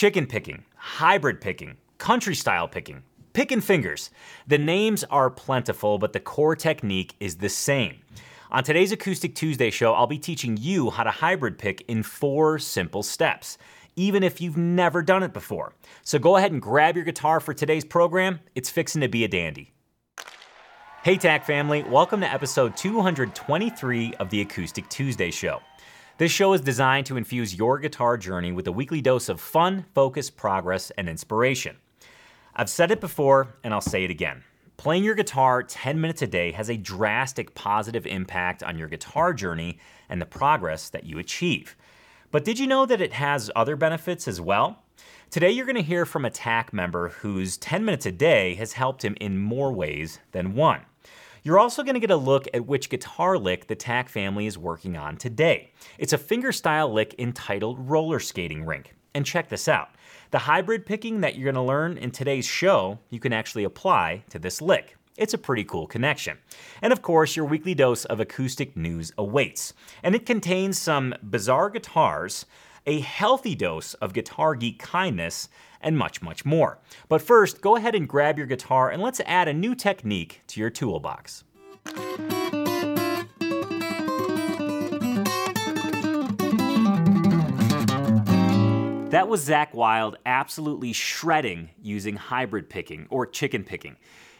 chicken picking, hybrid picking, country style picking, picking fingers. The names are plentiful, but the core technique is the same. On today's Acoustic Tuesday show, I'll be teaching you how to hybrid pick in four simple steps, even if you've never done it before. So go ahead and grab your guitar for today's program. It's fixing to be a dandy. Hey, TAC family, welcome to episode 223 of the Acoustic Tuesday show. This show is designed to infuse your guitar journey with a weekly dose of fun, focus, progress, and inspiration. I've said it before, and I'll say it again. Playing your guitar 10 minutes a day has a drastic positive impact on your guitar journey and the progress that you achieve. But did you know that it has other benefits as well? Today, you're going to hear from a TAC member whose 10 minutes a day has helped him in more ways than one. You're also going to get a look at which guitar lick the TAC family is working on today. It's a fingerstyle lick entitled Roller Skating Rink. And check this out the hybrid picking that you're going to learn in today's show, you can actually apply to this lick. It's a pretty cool connection. And of course, your weekly dose of acoustic news awaits. And it contains some bizarre guitars, a healthy dose of guitar geek kindness, and much, much more. But first, go ahead and grab your guitar and let's add a new technique to your toolbox. That was Zach Wild absolutely shredding using hybrid picking or chicken picking.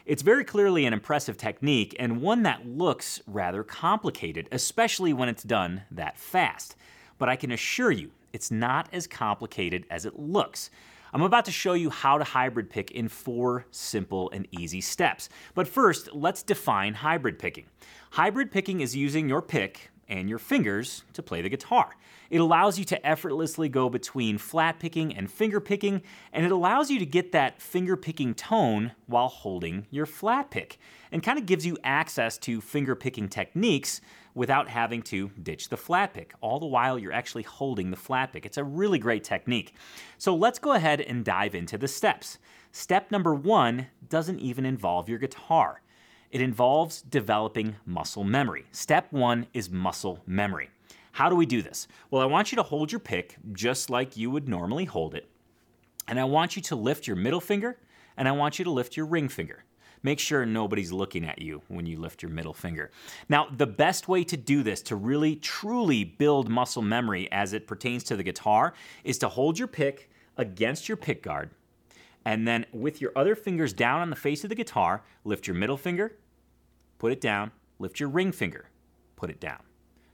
It's very clearly an impressive technique and one that looks rather complicated, especially when it's done that fast. But I can assure you, it's not as complicated as it looks. I'm about to show you how to hybrid pick in four simple and easy steps. But first, let's define hybrid picking. Hybrid picking is using your pick and your fingers to play the guitar. It allows you to effortlessly go between flat picking and finger picking, and it allows you to get that finger picking tone while holding your flat pick, and kind of gives you access to finger picking techniques without having to ditch the flat pick. All the while, you're actually holding the flat pick. It's a really great technique. So let's go ahead and dive into the steps. Step number one doesn't even involve your guitar. It involves developing muscle memory. Step one is muscle memory. How do we do this? Well, I want you to hold your pick just like you would normally hold it. And I want you to lift your middle finger and I want you to lift your ring finger. Make sure nobody's looking at you when you lift your middle finger. Now, the best way to do this, to really truly build muscle memory as it pertains to the guitar, is to hold your pick against your pick guard and then with your other fingers down on the face of the guitar, lift your middle finger, put it down, lift your ring finger, put it down.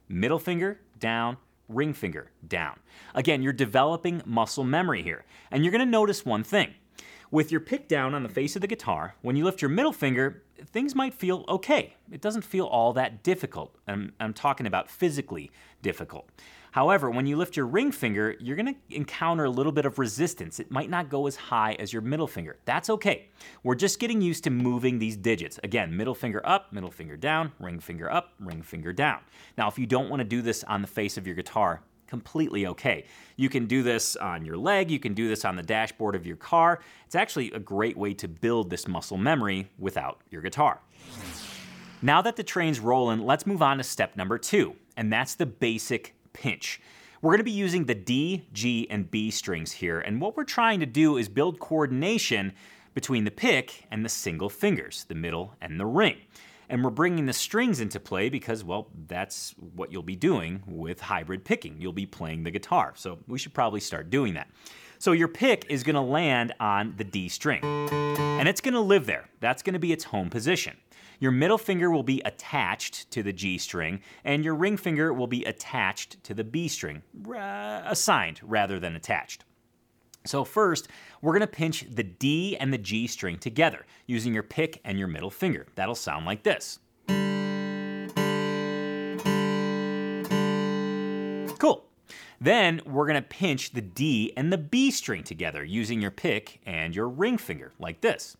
Middle finger, down, ring finger, down. Again, you're developing muscle memory here. And you're gonna notice one thing. With your pick down on the face of the guitar, when you lift your middle finger, things might feel okay. It doesn't feel all that difficult. I'm, I'm talking about physically difficult. However, when you lift your ring finger, you're to encounter a little bit of resistance. It might not go as high as your middle finger. That's okay. We're just getting used to moving these digits. Again, middle finger up, middle finger down, ring finger up, ring finger down. Now, if you don't want to do this on the face of your guitar, completely okay. You can do this on your leg, you can do this on the dashboard of your car. It's actually a great way to build this muscle memory without your guitar. Now that the train's rolling, let's move on to step number two, and that's the basic pinch. We're going to be using the D, G, and B strings here, and what we're trying to do is build coordination between the pick and the single fingers, the middle and the ring. And we're bringing the strings into play because, well, that's what you'll be doing with hybrid picking. You'll be playing the guitar, so we should probably start doing that. So your pick is going to land on the D string, and it's going to live there. That's going to be its home position. Your middle finger will be attached to the G string, and your ring finger will be attached to the B string, assigned rather than attached. So first, we're to pinch the D and the G string together using your pick and your middle finger. That'll sound like this. Cool. Then we're to pinch the D and the B string together using your pick and your ring finger like this.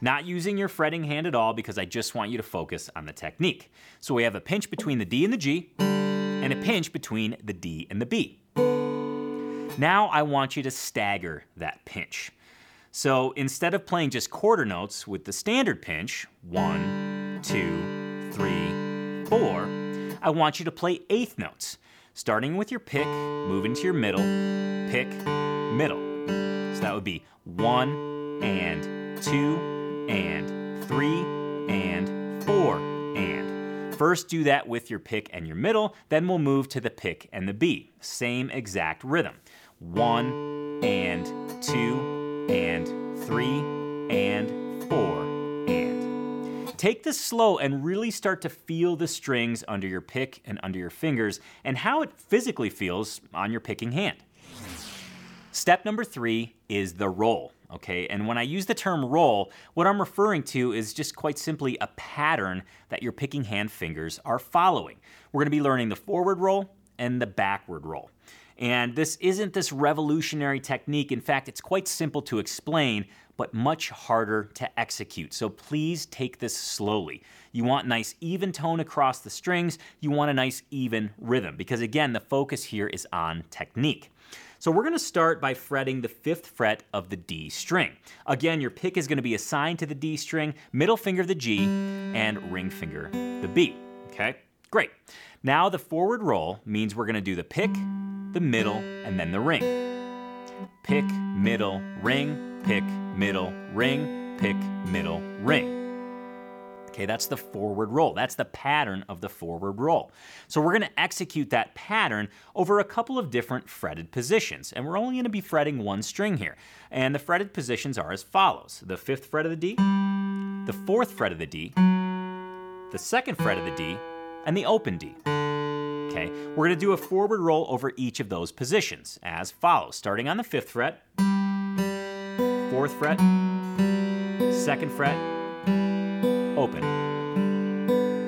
Not using your fretting hand at all because I just want you to focus on the technique. So we have a pinch between the D and the G, and a pinch between the D and the B. Now I want you to stagger that pinch. So instead of playing just quarter notes with the standard pinch, one, two, three, four, I want you to play eighth notes. starting with your pick, moving to your middle, pick, middle. So that would be one and two and three and four and. First, do that with your pick and your middle, then we'll move to the pick and the B. Same exact rhythm. One and two and three and four and. Take this slow and really start to feel the strings under your pick and under your fingers and how it physically feels on your picking hand. Step number three is the roll. Okay, and when I use the term roll, what I'm referring to is just quite simply a pattern that your picking hand fingers are following. We're to be learning the forward roll and the backward roll. And this isn't this revolutionary technique. In fact, it's quite simple to explain, but much harder to execute. So please take this slowly. You want nice even tone across the strings, you want a nice even rhythm, because again, the focus here is on technique. So we're going to start by fretting the fifth fret of the D string. Again, your pick is going to be assigned to the D string, middle finger the G, and ring finger the B. Okay, great. Now the forward roll means we're going to do the pick, the middle, and then the ring. Pick, middle, ring, pick, middle, ring, pick, middle, ring. Okay, that's the forward roll. That's the pattern of the forward roll. So we're going to execute that pattern over a couple of different fretted positions, and we're only going to be fretting one string here. And the fretted positions are as follows the fifth fret of the D, the fourth fret of the D, the second fret of the D, and the open D. Okay, we're going to do a forward roll over each of those positions as follows starting on the fifth fret, fourth fret, second fret, open.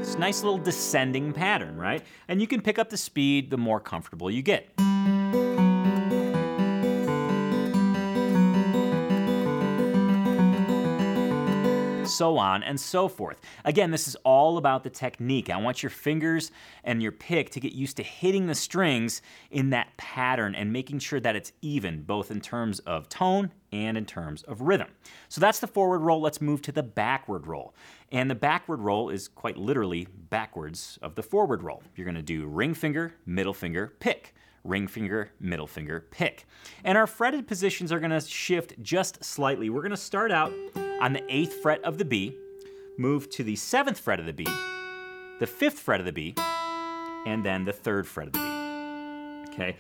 It's a nice little descending pattern, right? And you can pick up the speed the more comfortable you get. So on and so forth. Again, this is all about the technique. I want your fingers and your pick to get used to hitting the strings in that pattern and making sure that it's even, both in terms of tone and in terms of rhythm. So that's the forward roll. Let's move to the backward roll. And the backward roll is quite literally backwards of the forward roll. You're to do ring finger, middle finger, pick ring finger, middle finger, pick. And our fretted positions are gonna shift just slightly. We're gonna start out on the eighth fret of the B, move to the seventh fret of the B, the fifth fret of the B, and then the third fret of the B. Okay.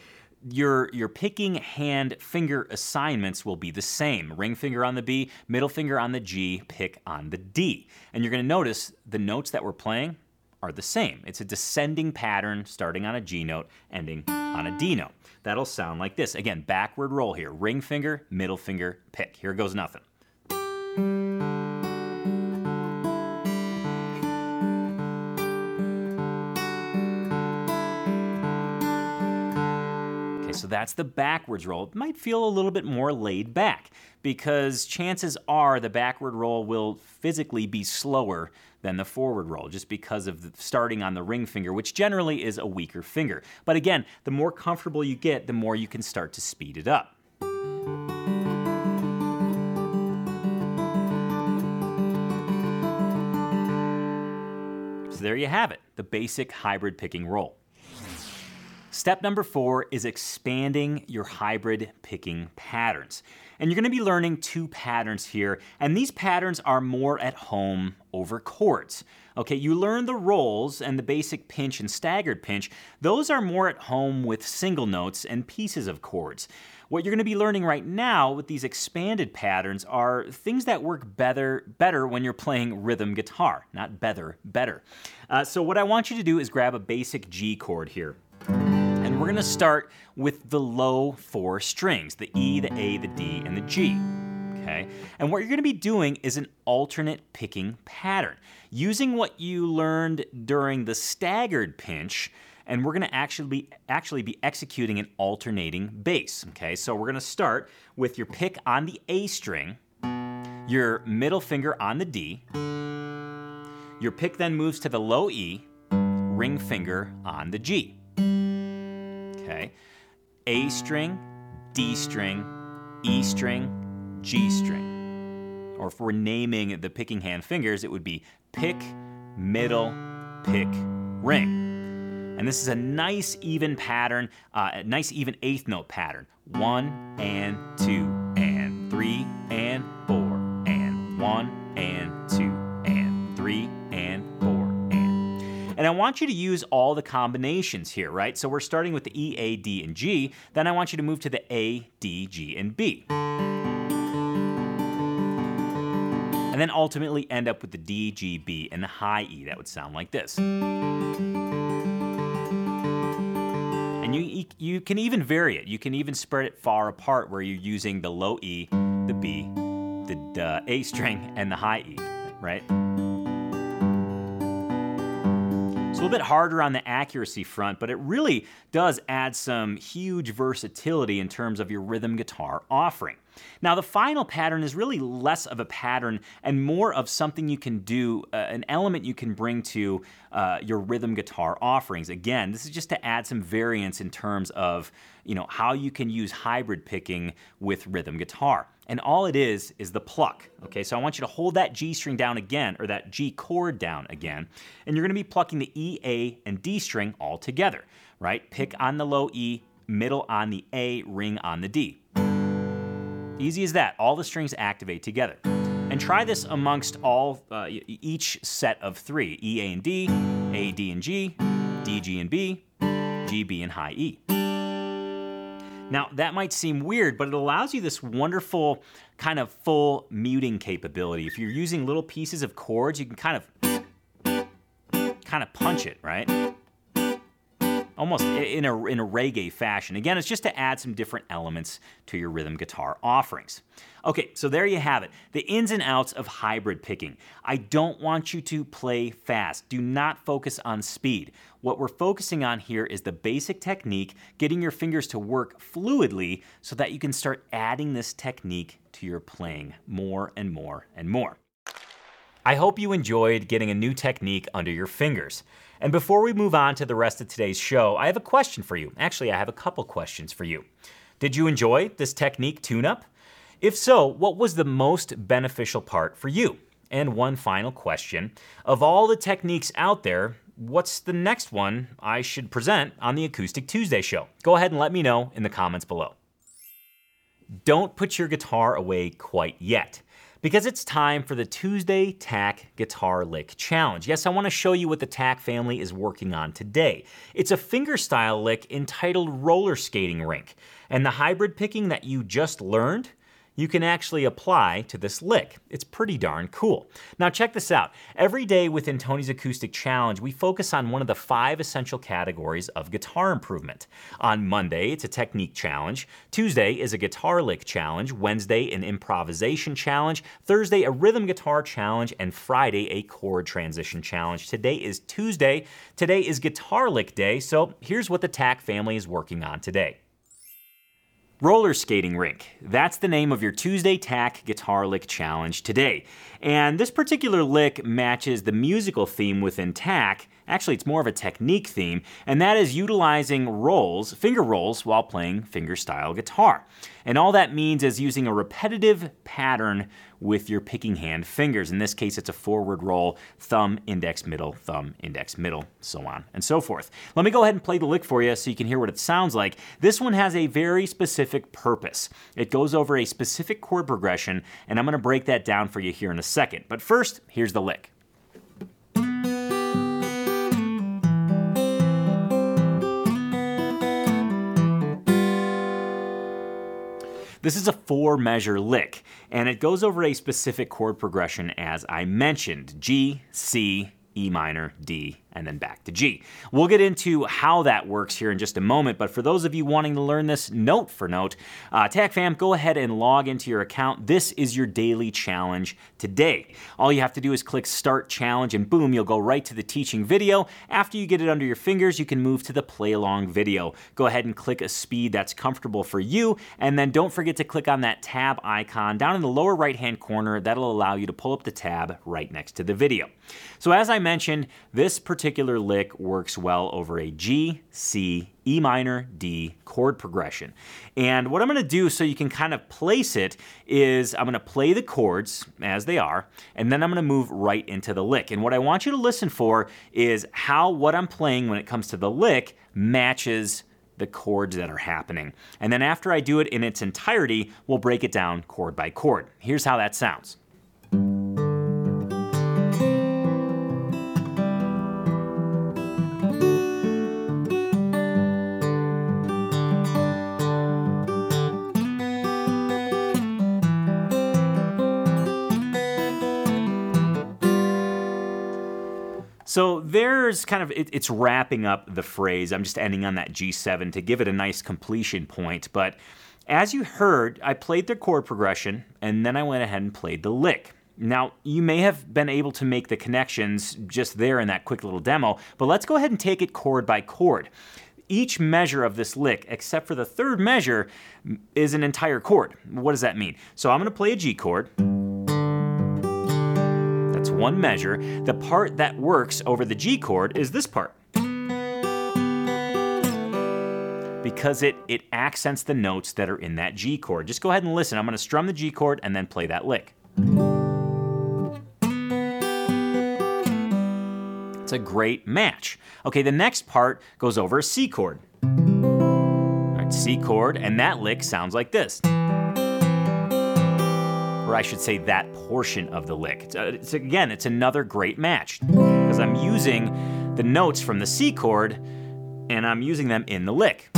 Your, your picking hand finger assignments will be the same. Ring finger on the B, middle finger on the G, pick on the D. And you're to notice the notes that we're playing are the same. It's a descending pattern starting on a G note, ending on a D note. That'll sound like this. Again, backward roll here. Ring finger, middle finger, pick. Here goes nothing. Okay, so that's the backwards roll. It might feel a little bit more laid back because chances are the backward roll will physically be slower than the forward roll just because of starting on the ring finger, which generally is a weaker finger. But again, the more comfortable you get, the more you can start to speed it up. There you have it, the basic hybrid picking roll. Step number four is expanding your hybrid picking patterns. And you're to be learning two patterns here, and these patterns are more at home over chords. Okay, you learn the rolls and the basic pinch and staggered pinch. Those are more at home with single notes and pieces of chords. What you're going to be learning right now with these expanded patterns are things that work better, better when you're playing rhythm guitar, not better, better. Uh, so what I want you to do is grab a basic G chord here. And we're going to start with the low four strings, the E, the A, the D, and the G. Okay? And what you're going to be doing is an alternate picking pattern. Using what you learned during the staggered pinch, and we're going to actually be, actually be executing an alternating bass. Okay, so we're going to start with your pick on the A string, your middle finger on the D. Your pick then moves to the low E, ring finger on the G. Okay, A string, D string, E string, G string. Or if we're naming the picking hand fingers, it would be pick, middle, pick, ring. And this is a nice even pattern, uh, a nice even eighth note pattern. One and two and three and four and one and two and three and four and. And I want you to use all the combinations here, right? So we're starting with the E, A, D, and G. Then I want you to move to the A, D, G, and B. And then ultimately end up with the D, G, B, and the high E. That would sound like this. You, can even vary it. You can even spread it far apart where you're using the low E, the B, the A string, and the high E, right? It's a little bit harder on the accuracy front, but it really does add some huge versatility in terms of your rhythm guitar offering. Now, the final pattern is really less of a pattern and more of something you can do, uh, an element you can bring to uh, your rhythm guitar offerings. Again, this is just to add some variance in terms of you know how you can use hybrid picking with rhythm guitar. And all it is is the pluck. Okay, so I want you to hold that G string down again, or that G chord down again, and you're to be plucking the E, A, and D string all together. Right? Pick on the low E, middle on the A, ring on the D. Easy as that. All the strings activate together. And try this amongst all uh, each set of three: E, A, and D, A, D, and G, D, G, and B, G, B, and high E. Now, that might seem weird, but it allows you this wonderful kind of full muting capability. If you're using little pieces of chords, you can kind of kind of punch it, right? Almost in a, in a reggae fashion. Again, it's just to add some different elements to your rhythm guitar offerings. Okay, so there you have it the ins and outs of hybrid picking. I don't want you to play fast. Do not focus on speed. What we're focusing on here is the basic technique, getting your fingers to work fluidly so that you can start adding this technique to your playing more and more and more. I hope you enjoyed getting a new technique under your fingers. And before we move on to the rest of today's show, I have a question for you. Actually, I have a couple questions for you. Did you enjoy this technique tune up? If so, what was the most beneficial part for you? And one final question Of all the techniques out there, what's the next one I should present on the Acoustic Tuesday show? Go ahead and let me know in the comments below. Don't put your guitar away quite yet because it's time for the Tuesday TAC Guitar Lick Challenge. Yes, I want to show you what the TAC family is working on today. It's a fingerstyle lick entitled Roller Skating Rink, and the hybrid picking that you just learned you can actually apply to this lick. It's pretty darn cool. Now check this out. Every day within Tony's Acoustic Challenge, we focus on one of the five essential categories of guitar improvement. On Monday, it's a technique challenge. Tuesday is a guitar lick challenge. Wednesday, an improvisation challenge. Thursday, a rhythm guitar challenge. And Friday, a chord transition challenge. Today is Tuesday. Today is guitar lick day. So here's what the TAC family is working on today. Roller Skating Rink. That's the name of your Tuesday TAC Guitar Lick Challenge today. And this particular lick matches the musical theme within TAC Actually, it's more of a technique theme, and that is utilizing rolls, finger rolls, while playing fingerstyle guitar. And all that means is using a repetitive pattern with your picking hand fingers. In this case, it's a forward roll, thumb, index, middle, thumb, index, middle, so on and so forth. Let me go ahead and play the lick for you so you can hear what it sounds like. This one has a very specific purpose. It goes over a specific chord progression, and I'm to break that down for you here in a second. But first, here's the lick. This is a four measure lick, and it goes over a specific chord progression as I mentioned G, C, E minor, D, and then back to G. We'll get into how that works here in just a moment, but for those of you wanting to learn this note for note, uh, TACFam, go ahead and log into your account. This is your daily challenge today. All you have to do is click Start Challenge, and boom, you'll go right to the teaching video. After you get it under your fingers, you can move to the play along video. Go ahead and click a speed that's comfortable for you, and then don't forget to click on that tab icon down in the lower right hand corner. That'll allow you to pull up the tab right next to the video. So, as I mentioned, this particular particular lick works well over a G, C, E minor, D chord progression. And what I'm going to do so you can kind of place it is I'm going to play the chords as they are, and then I'm going to move right into the lick. And what I want you to listen for is how what I'm playing when it comes to the lick matches the chords that are happening. And then after I do it in its entirety, we'll break it down chord by chord. Here's how that sounds. There's kind of, it, it's wrapping up the phrase. I'm just ending on that G7 to give it a nice completion point. But as you heard, I played the chord progression and then I went ahead and played the lick. Now, you may have been able to make the connections just there in that quick little demo, but let's go ahead and take it chord by chord. Each measure of this lick, except for the third measure, is an entire chord. What does that mean? So I'm going to play a G chord one measure. The part that works over the G chord is this part. Because it, it accents the notes that are in that G chord. Just go ahead and listen. I'm going to strum the G chord and then play that lick. It's a great match. Okay, the next part goes over a C chord. All right, C chord, and that lick sounds like this or I should say that portion of the lick. It's, uh, it's again, it's another great match because I'm using the notes from the C chord and I'm using them in the lick.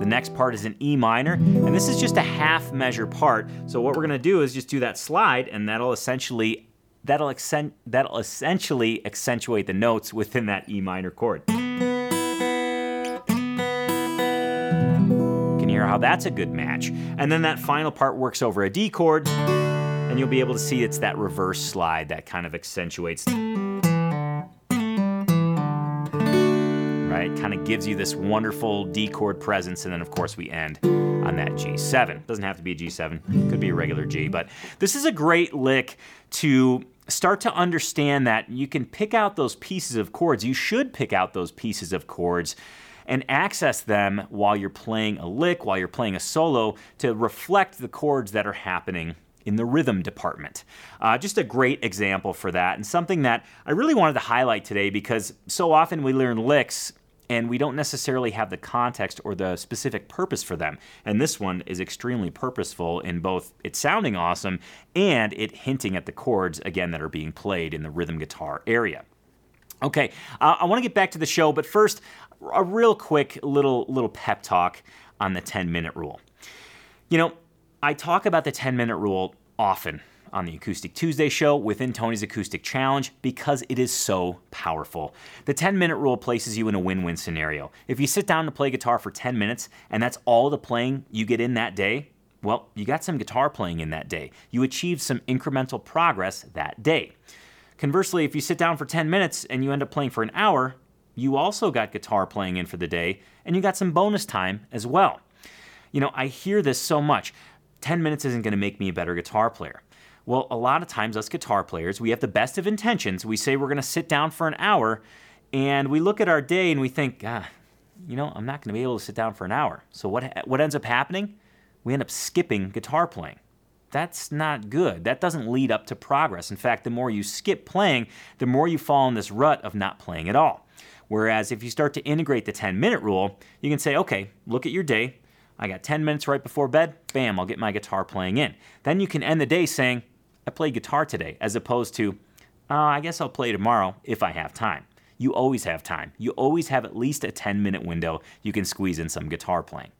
The next part is an E minor, and this is just a half measure part. So what we're gonna do is just do that slide, and that'll essentially that'll accent, that'll essentially accentuate the notes within that E minor chord. That's a good match. And then that final part works over a D chord, and you'll be able to see it's that reverse slide that kind of accentuates. Right? Kind of gives you this wonderful D chord presence, and then of course we end on that G7. Doesn't have to be a G7, could be a regular G, but this is a great lick to start to understand that you can pick out those pieces of chords. You should pick out those pieces of chords and access them while you're playing a lick, while you're playing a solo, to reflect the chords that are happening in the rhythm department. Uh, just a great example for that, and something that I really wanted to highlight today because so often we learn licks and we don't necessarily have the context or the specific purpose for them. And this one is extremely purposeful in both it sounding awesome and it hinting at the chords, again, that are being played in the rhythm guitar area. Okay, uh, I want to get back to the show, but first, a real quick little little pep talk on the 10 minute rule. You know, I talk about the 10 minute rule often on the Acoustic Tuesday show within Tony's Acoustic Challenge because it is so powerful. The 10 minute rule places you in a win win scenario. If you sit down to play guitar for 10 minutes and that's all the playing you get in that day, well, you got some guitar playing in that day. You achieved some incremental progress that day. Conversely, if you sit down for 10 minutes and you end up playing for an hour, you also got guitar playing in for the day, and you got some bonus time as well. You know, I hear this so much 10 minutes isn't going to make me a better guitar player. Well, a lot of times, us guitar players, we have the best of intentions. We say we're going to sit down for an hour, and we look at our day and we think, ah, you know, I'm not going to be able to sit down for an hour. So, what, what ends up happening? We end up skipping guitar playing. That's not good. That doesn't lead up to progress. In fact, the more you skip playing, the more you fall in this rut of not playing at all. Whereas if you start to integrate the 10 minute rule, you can say, okay, look at your day. I got 10 minutes right before bed. Bam, I'll get my guitar playing in. Then you can end the day saying, I played guitar today, as opposed to, uh, I guess I'll play tomorrow if I have time. You always have time. You always have at least a 10 minute window you can squeeze in some guitar playing.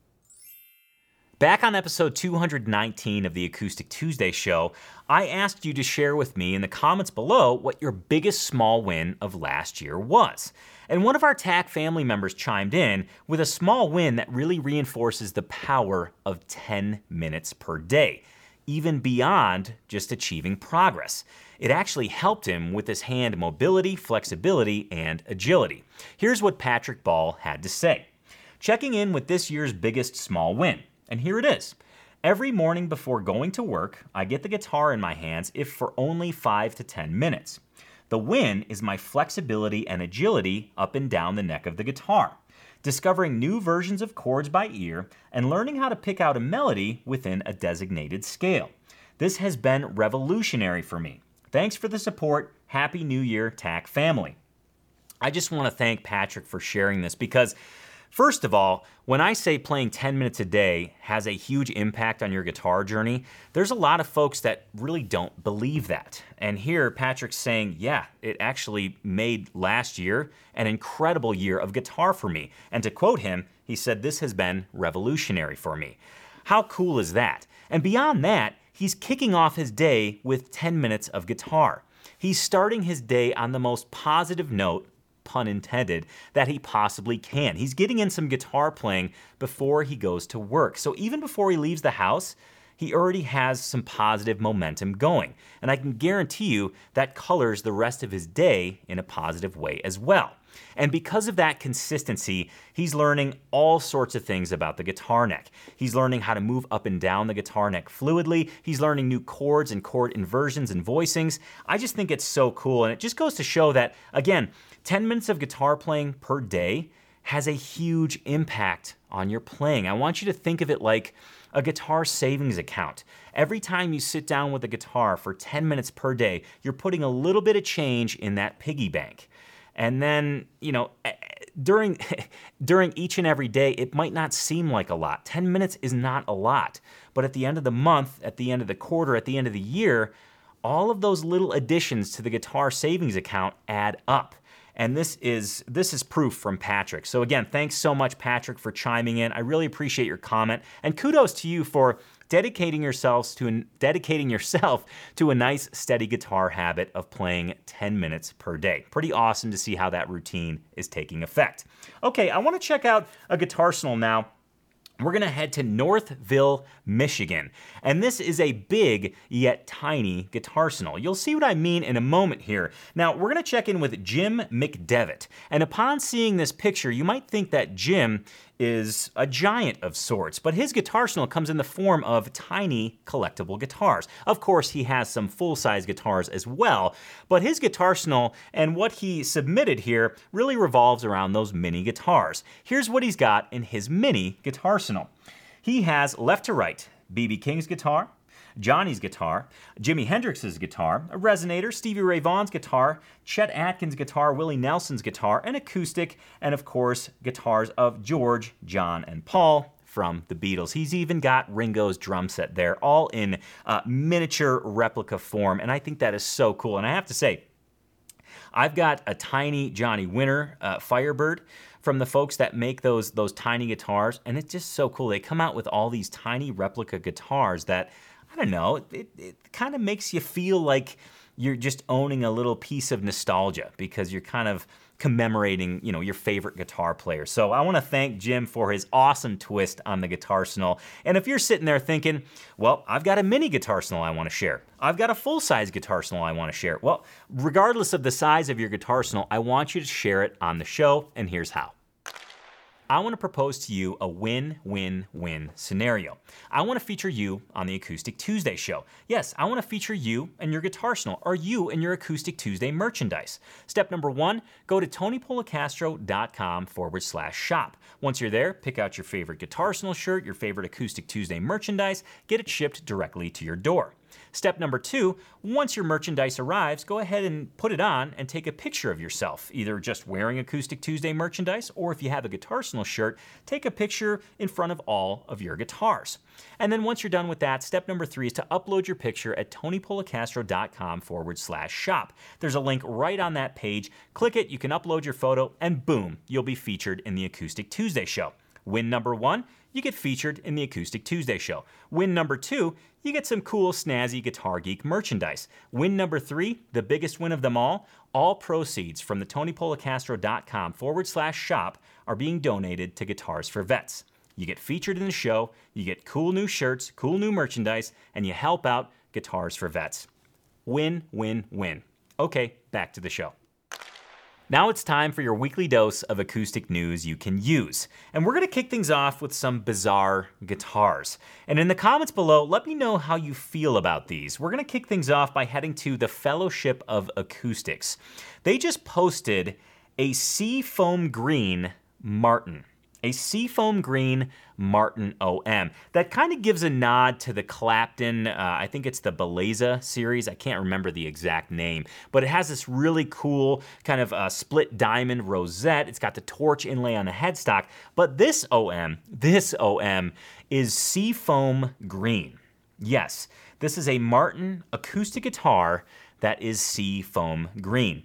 Back on episode 219 of the Acoustic Tuesday show, I asked you to share with me in the comments below what your biggest small win of last year was. And one of our TAC family members chimed in with a small win that really reinforces the power of 10 minutes per day, even beyond just achieving progress. It actually helped him with his hand mobility, flexibility, and agility. Here's what Patrick Ball had to say. Checking in with this year's biggest small win. And here it is. Every morning before going to work, I get the guitar in my hands, if for only 5 to 10 minutes. The win is my flexibility and agility up and down the neck of the guitar, discovering new versions of chords by ear, and learning how to pick out a melody within a designated scale. This has been revolutionary for me. Thanks for the support. Happy New Year, TAC family. I just want to thank Patrick for sharing this because First of all, when I say playing 10 minutes a day has a huge impact on your guitar journey, there's a lot of folks that really don't believe that. And here, Patrick's saying, yeah, it actually made last year an incredible year of guitar for me. And to quote him, he said, this has been revolutionary for me. How cool is that? And beyond that, he's kicking off his day with 10 minutes of guitar. He's starting his day on the most positive note pun intended, that he possibly can. He's getting in some guitar playing before he goes to work. So even before he leaves the house, he already has some positive momentum going. And I can guarantee you that colors the rest of his day in a positive way as well. And because of that consistency, he's learning all sorts of things about the guitar neck. He's learning how to move up and down the guitar neck fluidly. He's learning new chords and chord inversions and voicings. I just think it's so cool. And it just goes to show that, again, 10 minutes of guitar playing per day has a huge impact on your playing. I want you to think of it like a guitar savings account. Every time you sit down with a guitar for 10 minutes per day, you're putting a little bit of change in that piggy bank. And then, you know, eh, during during each and every day, it might not seem like a lot. 10 minutes is not a lot. But at the end of the month, at the end of the quarter, at the end of the year, all of those little additions to the guitar savings account add up and this is this is proof from Patrick. So again, thanks so much Patrick for chiming in. I really appreciate your comment and kudos to you for dedicating yourselves to dedicating yourself to a nice steady guitar habit of playing 10 minutes per day. Pretty awesome to see how that routine is taking effect. Okay, I want to check out a guitar now we're to head to Northville, Michigan. And this is a big yet tiny Guitarsenal. You'll see what I mean in a moment here. Now, we're to check in with Jim McDevitt. And upon seeing this picture, you might think that Jim is a giant of sorts, but his Guitarsenal comes in the form of tiny collectible guitars. Of course, he has some full-size guitars as well, but his Guitarsenal and what he submitted here really revolves around those mini guitars. Here's what he's got in his mini Guitarsenal. He has left to right BB King's guitar, Johnny's guitar, Jimi Hendrix's guitar, a resonator, Stevie Ray Vaughan's guitar, Chet Atkins' guitar, Willie Nelson's guitar, an acoustic, and of course, guitars of George, John, and Paul from the Beatles. He's even got Ringo's drum set there, all in uh, miniature replica form, and I think that is so cool. And I have to say, I've got a tiny Johnny Winter uh, Firebird from the folks that make those those tiny guitars, and it's just so cool. They come out with all these tiny replica guitars that I don't know, it, it kind of makes you feel like you're just owning a little piece of nostalgia because you're kind of commemorating, you know, your favorite guitar player. So I want to thank Jim for his awesome twist on the guitar Guitarsenal. And if you're sitting there thinking, well, I've got a mini guitar Guitarsenal I want to share. I've got a full-size guitar Guitarsenal I want to share. Well, regardless of the size of your guitar Guitarsenal, I want you to share it on the show, and here's how. I want to propose to you a win win win scenario. I want to feature you on the Acoustic Tuesday show. Yes, I want to feature you and your Guitarsenal or you and your Acoustic Tuesday merchandise. Step number one go to tonypolecastro.com forward slash shop. Once you're there, pick out your favorite Guitarsenal shirt, your favorite Acoustic Tuesday merchandise, get it shipped directly to your door. Step number two, once your merchandise arrives, go ahead and put it on and take a picture of yourself, either just wearing Acoustic Tuesday merchandise, or if you have a Guitarsenal shirt, take a picture in front of all of your guitars. And then once you're done with that, step number three is to upload your picture at tonypolecastro.com forward slash shop. There's a link right on that page. Click it, you can upload your photo, and boom, you'll be featured in the Acoustic Tuesday show. Win number one, you get featured in the Acoustic Tuesday show. Win number two, you get some cool, snazzy Guitar Geek merchandise. Win number three, the biggest win of them all, all proceeds from the TonyPolecastro.com forward slash shop are being donated to Guitars for Vets. You get featured in the show, you get cool new shirts, cool new merchandise, and you help out Guitars for Vets. Win, win, win. Okay, back to the show. Now it's time for your weekly dose of acoustic news you can use. And we're to kick things off with some bizarre guitars. And in the comments below, let me know how you feel about these. We're to kick things off by heading to the Fellowship of Acoustics. They just posted a Seafoam Green Martin a seafoam green Martin OM. That kind of gives a nod to the Clapton, uh, I think it's the Bellezza series. I can't remember the exact name, but it has this really cool kind of uh, split diamond rosette. It's got the torch inlay on the headstock, but this OM, this OM is seafoam green. Yes, this is a Martin acoustic guitar that is seafoam green.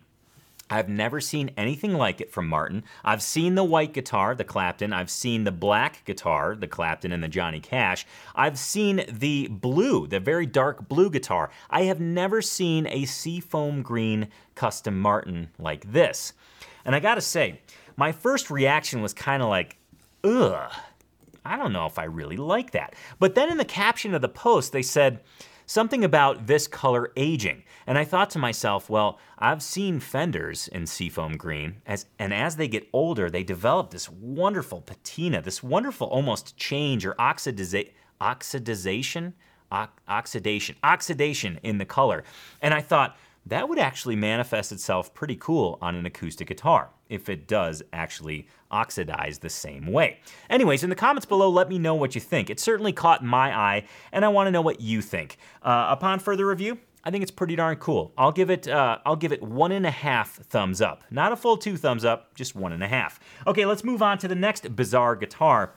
I've never seen anything like it from Martin. I've seen the white guitar, the Clapton. I've seen the black guitar, the Clapton and the Johnny Cash. I've seen the blue, the very dark blue guitar. I have never seen a seafoam green custom Martin like this. And I gotta say, my first reaction was kind of like, ugh, I don't know if I really like that. But then in the caption of the post, they said, something about this color aging. And I thought to myself, well, I've seen fenders in seafoam green, as, and as they get older, they develop this wonderful patina, this wonderful almost change or oxidiza- oxidization, oxidation, oxidation in the color. And I thought, that would actually manifest itself pretty cool on an acoustic guitar if it does actually oxidize the same way. Anyways, in the comments below, let me know what you think. It certainly caught my eye, and I want to know what you think. Uh, upon further review, I think it's pretty darn cool. I'll give it uh, I'll give it one and a half thumbs up. Not a full two thumbs up, just one and a half. Okay, let's move on to the next bizarre guitar.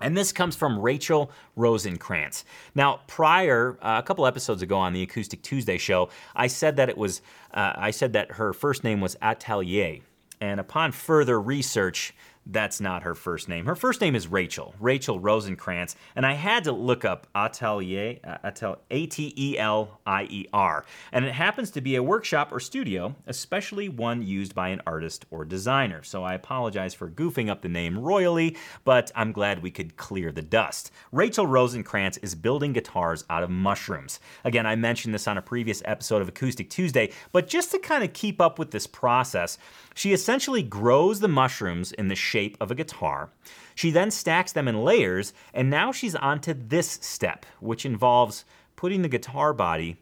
And this comes from Rachel Rosenkrantz. Now, prior, uh, a couple episodes ago on the Acoustic Tuesday show, I said that it was, uh, I said that her first name was Atelier. And upon further research, that's not her first name. Her first name is Rachel, Rachel Rosenkrantz, and I had to look up Atelier, A T E L I E R, and it happens to be a workshop or studio, especially one used by an artist or designer. So I apologize for goofing up the name royally, but I'm glad we could clear the dust. Rachel Rosenkrantz is building guitars out of mushrooms. Again, I mentioned this on a previous episode of Acoustic Tuesday, but just to kind of keep up with this process, she essentially grows the mushrooms in the shape shape of a guitar. She then stacks them in layers, and now she's on to this step, which involves putting the guitar body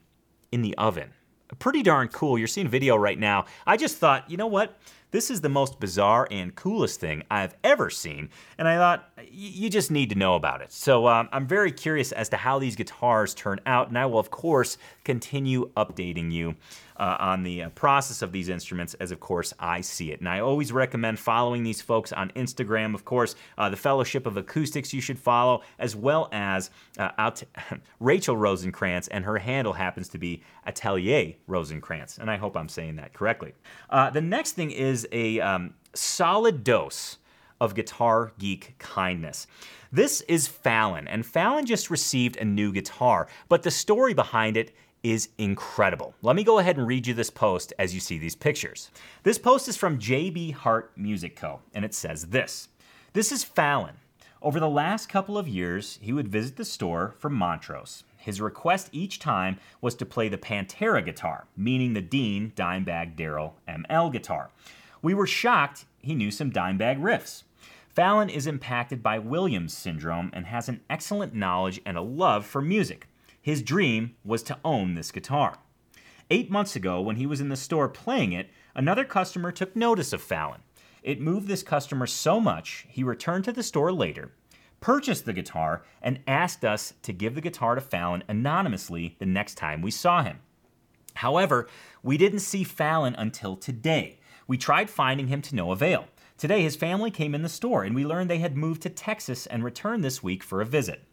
in the oven. Pretty darn cool. You're seeing video right now. I just thought, you know what? This is the most bizarre and coolest thing I've ever seen, and I thought you just need to know about it. So um, I'm very curious as to how these guitars turn out, and I will, of course, continue updating you uh, on the uh, process of these instruments as, of course, I see it. And I always recommend following these folks on Instagram. Of course, uh, the Fellowship of Acoustics you should follow, as well as uh, out Rachel Rosenkrantz, and her handle happens to be Atelier Rosenkrantz. And I hope I'm saying that correctly. Uh, the next thing is a um, solid dose of Guitar Geek kindness. This is Fallon, and Fallon just received a new guitar, but the story behind it is incredible. Let me go ahead and read you this post as you see these pictures. This post is from JB Hart Music Co., and it says this This is Fallon. Over the last couple of years, he would visit the store from Montrose. His request each time was to play the Pantera guitar, meaning the Dean Dimebag Darrell ML guitar. We were shocked he knew some Dimebag riffs. Fallon is impacted by Williams syndrome and has an excellent knowledge and a love for music. His dream was to own this guitar. Eight months ago, when he was in the store playing it, another customer took notice of Fallon. It moved this customer so much, he returned to the store later, purchased the guitar, and asked us to give the guitar to Fallon anonymously the next time we saw him. However, we didn't see Fallon until today. We tried finding him to no avail. Today, his family came in the store, and we learned they had moved to Texas and returned this week for a visit.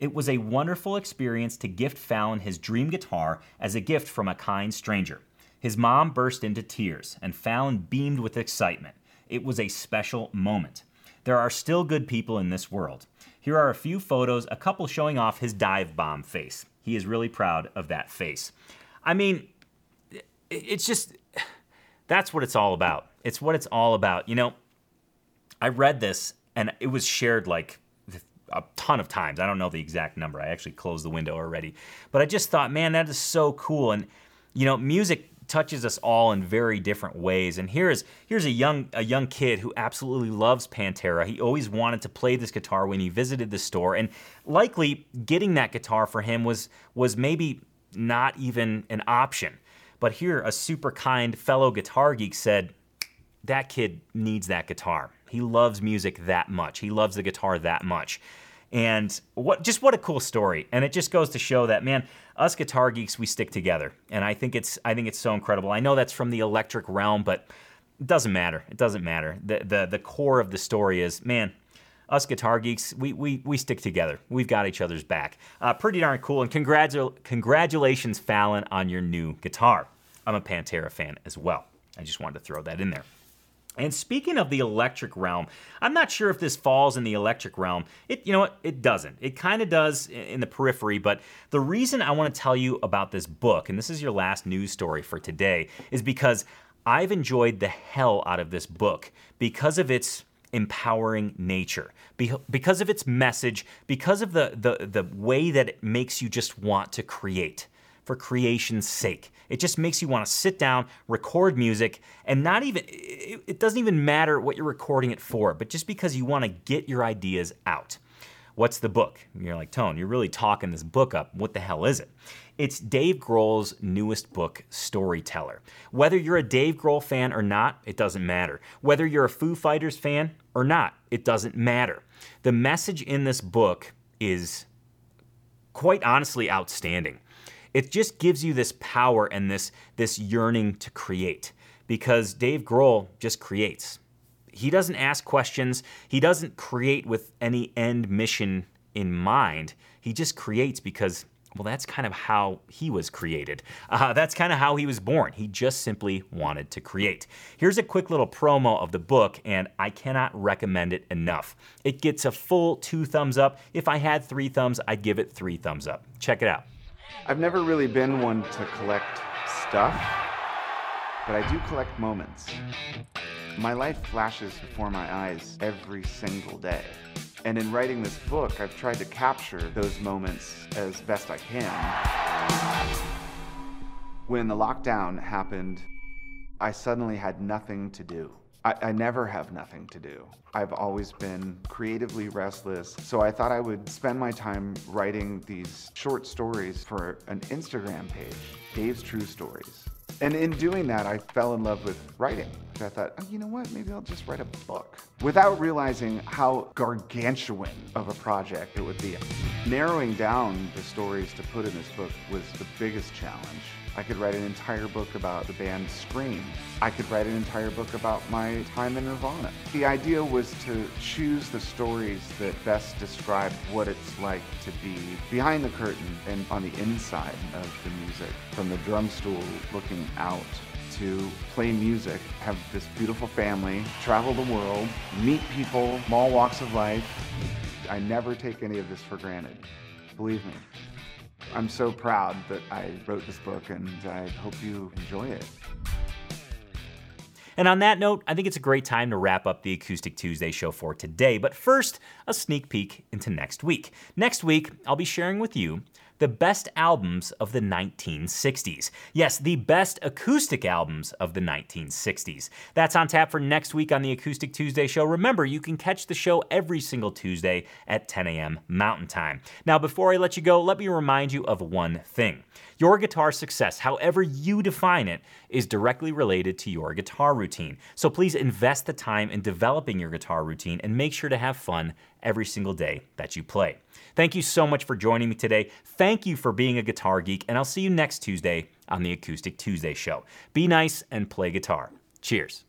It was a wonderful experience to gift Fallon his dream guitar as a gift from a kind stranger. His mom burst into tears, and Fallon beamed with excitement. It was a special moment. There are still good people in this world. Here are a few photos, a couple showing off his dive bomb face. He is really proud of that face. I mean, it's just, that's what it's all about. It's what it's all about. You know, I read this and it was shared like a ton of times. I don't know the exact number. I actually closed the window already. But I just thought, man, that is so cool. And, you know, music touches us all in very different ways. And here's here's a young a young kid who absolutely loves Pantera. He always wanted to play this guitar when he visited the store, and likely getting that guitar for him was was maybe not even an option. But here, a super kind fellow guitar geek said, "That kid needs that guitar. He loves music that much. He loves the guitar that much." And what just what a cool story. And it just goes to show that man, us guitar geeks, we stick together. And I think it's I think it's so incredible. I know that's from the electric realm, but it doesn't matter. It doesn't matter. The the the core of the story is, man, us guitar geeks, we, we, we stick together. We've got each other's back. Uh, pretty darn cool. And congratu- congratulations, Fallon, on your new guitar. I'm a Pantera fan as well. I just wanted to throw that in there. And speaking of the electric realm, I'm not sure if this falls in the electric realm. It, you know what? It doesn't. It kind of does in the periphery, but the reason I want to tell you about this book, and this is your last news story for today, is because I've enjoyed the hell out of this book because of its empowering nature, because of its message, because of the, the, the way that it makes you just want to create for creation's sake. It just makes you want to sit down, record music, and not even, it, doesn't even matter what you're recording it for, but just because you want to get your ideas out. What's the book? You're like, Tone, you're really talking this book up. What the hell is it? It's Dave Grohl's newest book, Storyteller. Whether you're a Dave Grohl fan or not, it doesn't matter. Whether you're a Foo Fighters fan or not, it doesn't matter. The message in this book is quite honestly outstanding it just gives you this power and this this yearning to create because Dave Grohl just creates. He doesn't ask questions. He doesn't create with any end mission in mind. He just creates because well, that's kind of how he was created. Uh, that's kind of how he was born. He just simply wanted to create. Here's a quick little promo of the book, and I cannot recommend it enough. It gets a full two thumbs up. If I had three thumbs, I'd give it three thumbs up. Check it out. I've never really been one to collect stuff, but I do collect moments. My life flashes before my eyes every single day. And in writing this book, I've tried to capture those moments as best I can. When the lockdown happened, I suddenly had nothing to do. I, I, never have nothing to do. I've always been creatively restless, so I thought I would spend my time writing these short stories for an Instagram page, Dave's True Stories. And in doing that, I fell in love with writing. I thought, oh, you know what, maybe I'll just write a book. Without realizing how gargantuan of a project it would be. Narrowing down the stories to put in this book was the biggest challenge. I could write an entire book about the band Scream. I could write an entire book about my time in Nirvana. The idea was to choose the stories that best describe what it's like to be behind the curtain and on the inside of the music, from the drum stool looking out to play music, have this beautiful family, travel the world, meet people from all walks of life. I never take any of this for granted. Believe me. I'm so proud that I wrote this book and I hope you enjoy it. And on that note, I think it's a great time to wrap up the Acoustic Tuesday show for today. But first, a sneak peek into next week. Next week, I'll be sharing with you the best albums of the 1960s. Yes, the best acoustic albums of the 1960s. That's on tap for next week on the Acoustic Tuesday show. Remember, you can catch the show every single Tuesday at 10 a.m. Mountain Time. Now, before I let you go, let me remind you of one thing. Your guitar success, however you define it, is directly related to your guitar routine. So please invest the time in developing your guitar routine and make sure to have fun every single day that you play. Thank you so much for joining me today. Thank you for being a guitar geek, and I'll see you next Tuesday on the Acoustic Tuesday Show. Be nice and play guitar. Cheers.